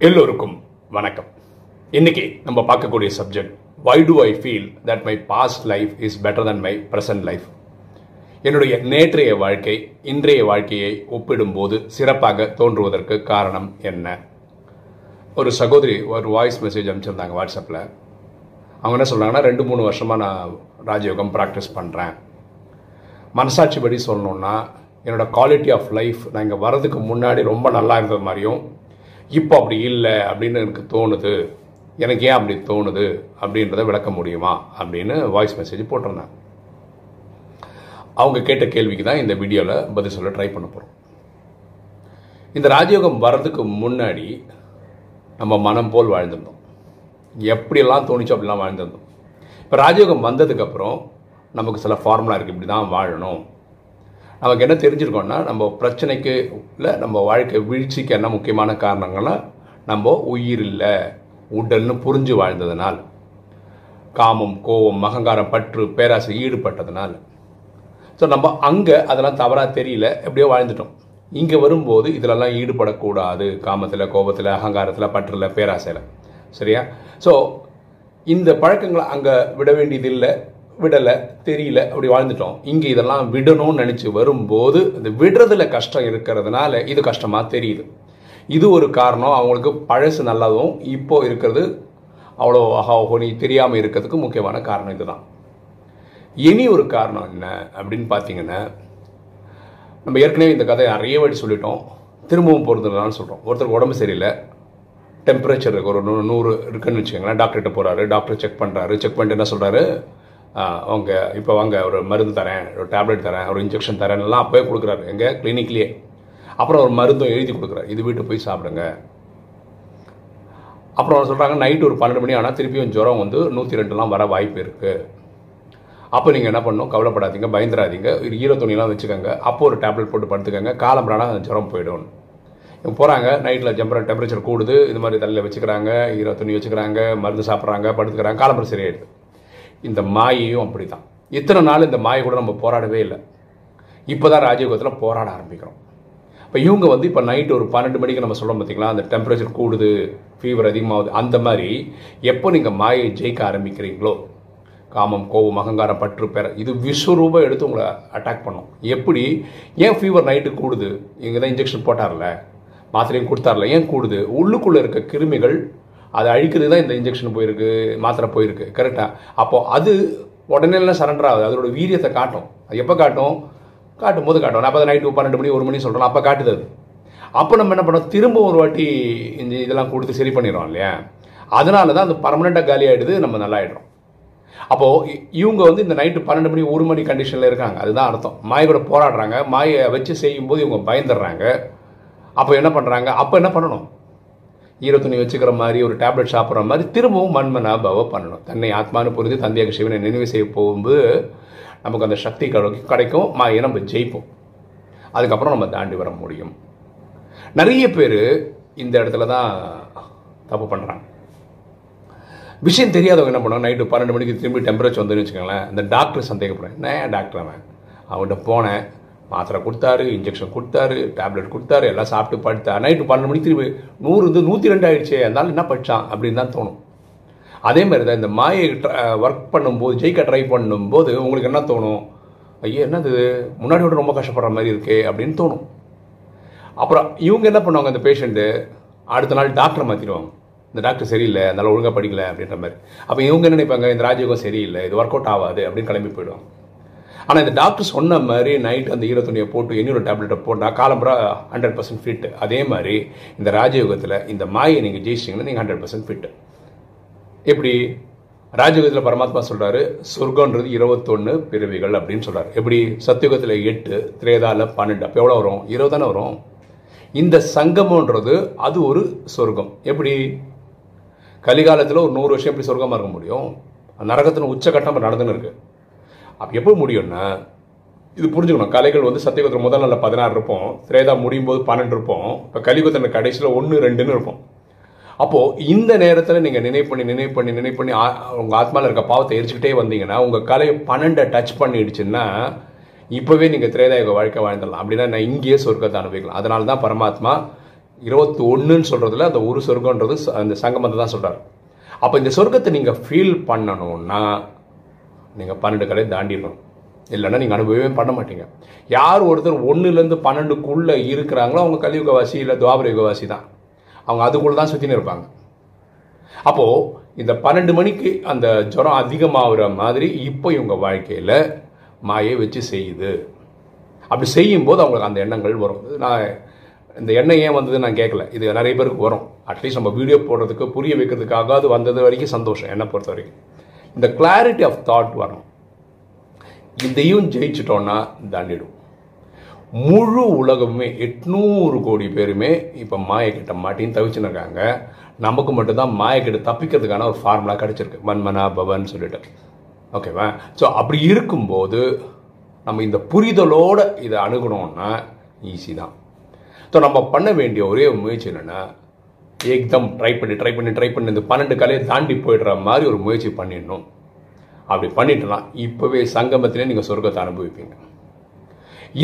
எல்லோருக்கும் வணக்கம். இன்னைக்கு நம்ம பார்க்கக்கூடிய subject why do I feel that my past life is better than my present life என்னுடைய நேற்றைய வாழ்க்கை இன்றைய வாழ்க்கையை ஒப்பிடும்போது சிறப்பாக தோன்றுவதற்கு காரணம் என்ன? ஒரு சகோதரி ஒரு வாய்ஸ் மெசேஜ் அனுப்பிச்சிருந்தாங்க வாட்ஸ்அப்பில் அவங்க என்ன சொல்கிறாங்கன்னா ரெண்டு மூணு வருஷமாக நான் ராஜயோகம் ப்ராக்டிஸ் பண்ணுறேன் மனசாட்சிப்படி சொல்லணுன்னா என்னோட குவாலிட்டி ஆஃப் லைஃப் நான் இங்கே வரதுக்கு முன்னாடி ரொம்ப நல்லா இருந்தது மாதிரியும் இப்போ அப்படி இல்லை அப்படின்னு எனக்கு தோணுது. எனக்கு ஏன் அப்படி தோணுது? அப்படின்றத விளக்க முடியுமா? அப்படின்னு வாய்ஸ் மெசேஜ் போட்டிருந்தேன் அவங்க கேட்ட கேள்விக்கு தான் இந்த வீடியோவில் பதில் சொல்ல ட்ரை பண்ண போகிறோம் இந்த ராஜயோகம் வர்றதுக்கு முன்னாடி நம்ம மனம் போல் வாழ்ந்திருந்தோம். எப்படியெல்லாம் தோணுச்சோ அப்படிலாம் வாழ்ந்திருந்தோம். இப்போ ராஜயோகம் வந்ததுக்கப்புறம் நமக்கு சில ஃபார்முலா இருக்குது இப்படி தான் வாழணும். நமக்கு என்ன தெரிஞ்சிருக்கோம்னா நம்ம பிரச்சனைக்கு இல்லை நம்ம வாழ்க்கை வீழ்ச்சிக்கு என்ன முக்கியமான காரணங்கள்னா நம்ம உயிர் இல்லை உடல்னு புரிஞ்சு வாழ்ந்ததுனால் காமம் கோபம் அகங்காரம் பற்று பேராசை ஈடுபட்டதுனால். ஸோ நம்ம அங்கே அதெல்லாம் தவறாக தெரியல எப்படியோ வாழ்ந்துட்டோம். இங்கே வரும்போது இதிலெல்லாம் ஈடுபடக்கூடாது காமத்தில் கோபத்தில் அகங்காரத்தில் பற்றில் பேராசையில். சரியா? ஸோ இந்த பழக்கங்களை அங்கே விட வேண்டியதில்லை. விடலை தெரியல அப்படி வாழ்ந்துட்டோம். இங்கே இதெல்லாம் விடணும்னு நினச்சி வரும்போது இந்த விடுறதுல கஷ்டம் இருக்கிறதுனால இது கஷ்டமாக தெரியுது. இது ஒரு காரணம். அவங்களுக்கு பழசு நல்லதும் இப்போ இருக்கிறது அவ்வளோ அஹாஹோனி தெரியாமல் இருக்கிறதுக்கு முக்கியமான காரணம் இதுதான். இனி ஒரு காரணம் என்ன அப்படின்னு பார்த்தீங்கன்னா நம்ம ஏற்கனவே இந்த கதையை நிறைய வாட்டி சொல்லிட்டோம். திரும்பவும் போகிறதுனால சொல்கிறோம் ஒருத்தருக்கு உடம்பு சரியில்லை. டெம்பரேச்சர் இருக்கு ஒரு நூறு இருக்குன்னு வச்சுக்கோங்களேன். டாக்டர்கிட்ட போகிறாரு டாக்டர் செக் பண்ணுறாரு செக் பண்ணிட்டு என்ன சொல்கிறாரு அவங்க இப்போ வாங்க ஒரு மருந்து தரேன் ஒரு டேப்லெட் தரேன் ஒரு இன்ஜெக்ஷன் தரேன் எல்லாம் அப்போயே கொடுக்குறாரு. எங்கள் கிளினிக்லேயே அப்புறம் ஒரு மருந்தும் எழுதி கொடுக்குறாரு. இது வீட்டு போய் சாப்பிடுங்க. அப்புறம் சொல்கிறாங்க நைட்டு ஒரு பன்னெண்டு மணி ஆனால் திருப்பியும் ஜுரம் வந்து நூற்றி ரெண்டுலாம் வர வாய்ப்பு இருக்குது அப்போ நீங்கள் என்ன பண்ணணும்? கவலைப்படாதீங்க பயந்துடாதீங்க ஒரு ஈர துணியெல்லாம் வச்சுக்கோங்க. அப்போ ஒரு டேப்லெட் போட்டு படுத்துக்கோங்க. காலம்பரானா அந்த ஜுரம் போயிடும். இவங்க போகிறாங்க நைட்டில் ஜம்பர் டெம்பரேச்சர் கூடுது. இது மாதிரி தலையில் வச்சுக்கிறாங்க ஈர துணி வச்சுக்கிறாங்க மருந்து சாப்பிட்றாங்க படுத்துக்கிறாங்க. காலம்பரம் சரியாயிடுது. இந்த மாயையும் அப்படி தான் இத்தனை நாள் இந்த மாயை கூட நம்ம போராடவே இல்லை. இப்போ தான் ராஜயோகத்தில் போராட ஆரம்பிக்கிறோம். இப்போ இவங்க வந்து இப்போ நைட்டு ஒரு பன்னெண்டு மணிக்கு நம்ம சொல்கிறோம் பார்த்தீங்களா அந்த டெம்பரேச்சர் கூடுது ஃபீவர் அதிகமாகுது அந்த மாதிரி எப்போ நீங்கள் மாயை ஜெயிக்க ஆரம்பிக்கிறீங்களோ? காமம் கோபம் அகங்காரம் பற்று பெற இது விஸ்வரூபம் எடுத்து உங்களை அட்டாக் பண்ணும். எப்படி? ஏன் ஃபீவர் நைட்டு கூடுது? இங்கே தான் இன்ஜெக்ஷன் போட்டார்ல? மாத்திரையும் கொடுத்தார்ல? ஏன் கூடுது? உள்ளுக்குள்ளே இருக்க கிருமிகள் அதை அழிக்கிறது தான் இந்த இன்ஜெக்ஷன் போயிருக்கு மாத்திரை போயிருக்கு கரெக்டாக அப்போது அது உடனே எல்லாம் சரண்டர் ஆகுது. அதோட வீரியத்தை காட்டும். அது எப்போ காட்டும்? காட்டும் போது காட்டும். நான் அப்போ நைட்டு பன்னெண்டு மணி ஒரு மணி சொல்கிறோம் அப்போ காட்டுது அது. அப்போ நம்ம என்ன பண்ணோம்? திரும்ப ஒரு வாட்டி இந்த இதெல்லாம் கொடுத்து சரி பண்ணிடுறோம் இல்லையா? அதனால தான் அது பர்மனெண்ட்டாக காலி ஆகிடுது நம்ம நல்லா ஆகிடுறோம் அப்போது இவங்க வந்து இந்த நைட்டு பன்னெண்டு மணி ஒரு மணி கண்டிஷனில் இருக்காங்க. அதுதான் அர்த்தம். மாயோட போராடுறாங்க. மாயை வச்சு செய்யும்போது இவங்க பயந்துடுறாங்க. அப்போ என்ன பண்ணுறாங்க அப்போ என்ன பண்ணணும்? ஈரத்துணி வச்சுக்கிற மாதிரி ஒரு டேப்லெட் சாப்பிட்ற மாதிரி திரும்பவும் மண்மனா பவ பண்ணணும். தன்னை ஆத்மானு புரிந்து தந்தையாக சிவனை நினைவு செய்ய போகும்போது நமக்கு அந்த சக்தி கிடைக்கும். கிடைக்கும் மாயை நம்ம ஜெயிப்போம். அதுக்கப்புறம் நம்ம தாண்டி வர முடியும். நிறைய பேர் இந்த இடத்துல தான் தப்பு பண்ணுறாங்க விஷயம் தெரியாதவங்க என்ன பண்ணுவாங்க? நைட்டு பன்னெண்டு மணிக்கு திரும்பி டெம்பரேச்சர் வந்துன்னு வச்சுக்கோங்களேன். இந்த டாக்டர் சந்தேகப்படுறேன் என்ன டாக்டர் அவன்? அவன்கிட்ட போனேன். மாத்திரை கொடுத்தாரு இன்ஜெக்ஷன் கொடுத்தாரு டேப்லெட் கொடுத்தாரு எல்லாம் சாப்பிட்டு படுத்தா நைட்டு பன்னெண்டு மணிக்கு திரும்பி நூறு இருந்து நூற்றி ரெண்டு ஆயிடுச்சு அதனால என்ன படித்தான் அப்படின்னு தான் தோணும். அதே மாதிரி தான் இந்த மாயை ஒர்க் பண்ணும்போது ஜெயிக்க ட்ரை பண்ணும்போது உங்களுக்கு என்ன தோணும்? ஐயோ என்னது முன்னாடி விட ரொம்ப கஷ்டப்படுற மாதிரி இருக்கே அப்படின்னு தோணும். அப்புறம் இவங்க என்ன பண்ணுவாங்க அந்த பேஷண்ட்டு அடுத்த நாள் டாக்டரை மாற்றிடுவாங்க இந்த டாக்டர் சரியில்லை அதனால் ஒழுங்காக படிக்கல அப்படின்ற மாதிரி. அப்போ இவங்க என்ன நினைப்பாங்க? இந்த ராஜயோகம் சரியில்லை இது ஒர்க் அவுட் ஆகாது அப்படின்னு கிளம்பி போயிடுவாங்க. ஆனால் இந்த டாக்டர் சொன்ன மாதிரி நைட் அந்த ஈரத்துணியை போட்டு இன்னொரு டேப்லெட்டை போட்டால் காலம்புரா ஹண்ட்ரட் பர்சன்ட் ஃபிட் அதே மாதிரி இந்த ராஜயோகத்தில் இந்த மாயை நீங்கள் ஜெயிச்சிங்கன்னா நீங்கள் ஹண்ட்ரட் பர்சன்ட் ஃபிட் எப்படி? ராஜயோகத்தில் பரமாத்மா சொல்கிறார் சொர்க்கன்றது இருபத்தொன்று பிறவிகள் அப்படின்னு சொல்கிறார் எப்படி? சத்தியுகத்தில் எட்டு திரேதால பன்னெண்டு. அப்போ எவ்வளோ வரும்? இருபது தானே வரும். இந்த சங்கமன்றது அது ஒரு சொர்க்கம். எப்படி? கலிகாலத்தில் ஒரு நூறு வருஷம் எப்படி சொர்க்கமாக இருக்க முடியும்? நரகத்தின் உச்சகட்டம் நடந்துன்னு இருக்குது அப்போ எப்போ முடியும்னா இது புரிஞ்சுக்கணும். கலைகள் வந்து சத்தியகுத்திரம் முதல் நாளில் பதினாறு இருப்போம். திரேதா முடியும் போது பன்னெண்டு இருப்போம். இப்போ கலிகுத்திர கடைசியில் ஒன்று ரெண்டுன்னு இருப்போம். அப்போது இந்த நேரத்தில் நீங்கள் நினைவு பண்ணி நினைவு பண்ணி நினைவு பண்ணி ஆ- ஆத்மாவில் இருக்க பாவத்தை எரிச்சுக்கிட்டே வந்தீங்கன்னா உங்கள் கலை பன்னெண்டை டச் பண்ணிடுச்சுன்னா இப்போவே நீங்கள் திரேதாயுக வாழ்க்கை வாழ்ந்துடலாம். அப்படின்னா நான் இங்கேயே சொர்க்கத்தை அனுபவிக்கலாம். அதனால தான் பரமாத்மா இருபத்தி ஒன்றுன்னு சொல்கிறதுல அந்த ஒரு சொர்க்கன்றது ச- அந்த சங்கமத்தை தான் சொல்கிறார் அப்போ இந்த சொர்க்கத்தை நீங்கள் ஃபீல் பண்ணணும்னா நீங்கள் பன்னெண்டு கலையை தாண்டிடணும். இல்லைன்னா நீங்கள் அனுபவமே பண்ண மாட்டீங்க. யார் ஒருத்தர் ஒன்றுலேருந்து பன்னெண்டுக்குள்ளே இருக்கிறாங்களோ அவங்க கலியுகவாசி இல்லை துவாபர யுகவாசி தான். அவங்க அதுக்குள்ளே தான் சுற்றின்னு இருப்பாங்க. அப்போது இந்த பன்னெண்டு மணிக்கு அந்த ஜுரம் அதிகமாகிற மாதிரி இப்போ இவங்க வாழ்க்கையில் மாயை வச்சு செய்யுது. அப்படி செய்யும்போது அவங்களுக்கு அந்த எண்ணங்கள் வரும். நான் இந்த எண்ணம் ஏன் வந்தது நான் கேட்கல. இது நிறைய பேருக்கு வரும். அட்லீஸ்ட் நம்ம வீடியோ போடுறதுக்கு புரிய வைக்கிறதுக்காக அது வந்தது வரைக்கும் சந்தோஷம் என்னை பொறுத்த வரைக்கும். இந்த கிளாரிட்டி ஆஃப் தாட் வரணும் இதையும் ஜெயிச்சிட்டோன்னா தாண்டிடும். முழு உலகமுமே எட்நூறு கோடி பேருமே இப்போ மாயக்கிட்ட மாட்டின்னு தவிச்சுன்னு இருக்காங்க நமக்கு மட்டும்தான் மாயக்கிட்ட தப்பிக்கிறதுக்கான ஒரு ஃபார்முலா கிடச்சிருக்கு. மன்மனா பவன் சொல்லிட்டு. ஓகேவா? ஸோ அப்படி இருக்கும்போது நம்ம இந்த புரிதலோட இதை அணுகணும்னா ஈஸி தான். ஸோ நம்ம பண்ண வேண்டிய ஒரே முயற்சி என்னென்னா ஏக்தம் ட்ரை பண்ணி ட்ரை பண்ணி ட்ரை பண்ணி இந்த பன்னெண்டு கலையை தாண்டி போயிடுற மாதிரி ஒரு முயற்சி பண்ணிடணும். அப்படி பண்ணிட்டோம்னா இப்போவே சங்கமத்திலே நீங்கள் சொர்க்கத்தை அனுபவிப்பீங்க.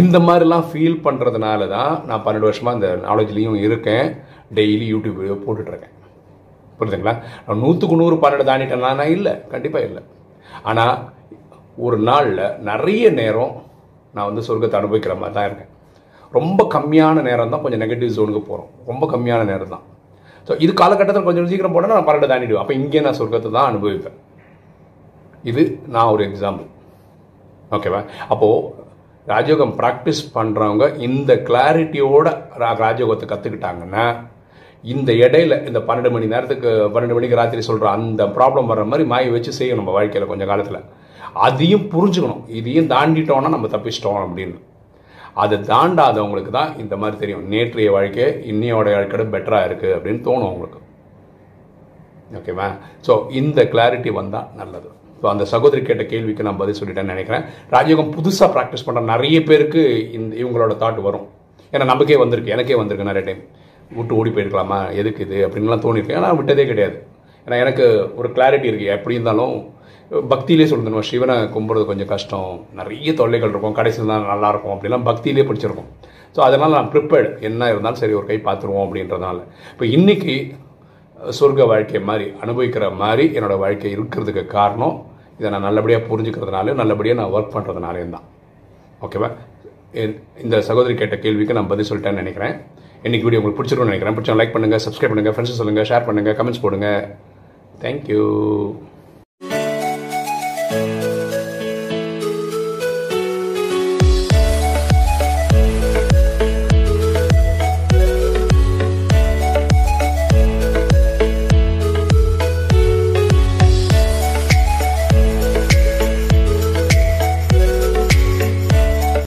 இந்த மாதிரிலாம் ஃபீல் பண்ணுறதுனால தான் நான் பன்னெண்டு வருஷமாக இந்த நாலேஜ்லேயும் இருக்கேன். டெய்லி யூடியூப் வீடியோ போட்டுட்ருக்கேன். புரியுதுங்களா? நான் நூற்றுக்கு நூறு பன்னெண்டு தாண்டிட்டேன்னா இல்லை கண்டிப்பாக இல்லை. ஆனால் ஒரு நாளில் நிறைய நேரம் நான் வந்து சொர்க்கத்தை அனுபவிக்கிற மாதிரி தான் இருக்கேன். ரொம்ப கம்மியான நேரம் தான் கொஞ்சம் நெகட்டிவ் ஜோனுக்கு போகிறோம் ரொம்ப கம்மியான நேரம் தான் ஸோ இது காலகட்டத்தில் கொஞ்சம் சீக்கிரம் போனால் நான் பன்னெண்டு தாண்டிடுவேன். அப்போ இங்கே நான் சொர்க்கத்தை தான் அனுபவிப்பேன். இது நான் ஒரு எக்ஸாம்பிள் ஓகேவா அப்போது ராஜயோகம் ப்ராக்டிஸ் பண்ணுறவங்க இந்த கிளாரிட்டியோட ரா- ராஜயோகத்தை கற்றுக்கிட்டாங்கன்னா இந்த இடையில இந்த பன்னெண்டு மணி நேரத்துக்கு பன்னெண்டு மணிக்கு ராத்திரி சொல்கிற அந்த ப்ராப்ளம் வர்ற மாதிரி மாயை வச்சு செய்யணும் நம்ம வாழ்க்கையில் கொஞ்சம் காலத்தில். அதையும் புரிஞ்சுக்கணும். இதையும் தாண்டிட்டோம்னா நம்ம தப்பிச்சிட்டோம் அப்படின்னு. அதை தாண்டாதவங்களுக்கு தான் இந்த மாதிரி தெரியும். நேற்றைய வாழ்க்கை இன்னையோட வாழ்க்கையோட பெட்டராக இருக்குது அப்படின்னு தோணும் அவங்களுக்கு ஓகேவா ஸோ இந்த கிளாரிட்டி வந்தால் நல்லது. ஸோ அந்த சகோதரி கேட்ட கேள்விக்கு நான் பதில் சொல்லிட்டேன்னு நினைக்கிறேன். ராஜயோகம் புதுசாக ப்ராக்டிஸ் பண்ணுற நிறைய பேருக்கு இந்த இவங்களோட தாட் வரும். ஏன்னா நமக்கே வந்திருக்கு. எனக்கே வந்திருக்கு நிறைய டைம் விட்டு ஓடி போயிருக்கலாமா? எதுக்கு இது? அப்படின்லாம் தோணிருக்கு. ஆனால் விட்டதே கிடையாது. ஏன்னா எனக்கு ஒரு கிளாரிட்டி இருக்குது எப்படி இருந்தாலும் பக்தியிலே சொல்லணும் சிவனை கும்பிட்றது கொஞ்சம் கஷ்டம். நிறைய தொல்லைகள் இருக்கும். கடைசியில் தான் நல்லா இருக்கும் அப்படிலாம் பக்தியிலே பிடிச்சிருக்கும். ஸோ அதனால் நான் ப்ரிப்பேர்டு என்ன இருந்தாலும் சரி ஒரு கை பார்த்துருவோம் அப்படின்றதுனால. இப்போ இன்றைக்கி சொர்க்க வாழ்க்கை மாதிரி அனுபவிக்கிற மாதிரி என்னோட வாழ்க்கை இருக்கிறதுக்கு காரணம் இதை நான் நல்லபடியாக புரிஞ்சுக்கிறதுனால நல்லபடியாக நான் ஒர்க் பண்ணுறதுனாலையும் தான். ஓகேவா என்- இந்த சகோதரி கேட்ட கேள்விக்கு நான் பதில் சொல்லிட்டேன்னு நினைக்கிறேன். இன்றைக்கி வீடியோ உங்களுக்கு பிடிச்சிருக்கும்னு நினைக்கிறேன். பிடிச்சா லைக் பண்ணுங்கள் சப்ஸ்கிரைப் பண்ணுங்கள் ஃப்ரெண்ட்ஸ் சொல்லுங்கள் ஷேர் பண்ணுங்கள் கமெண்ட்ஸ் போடுங்க. தேங்க்யூ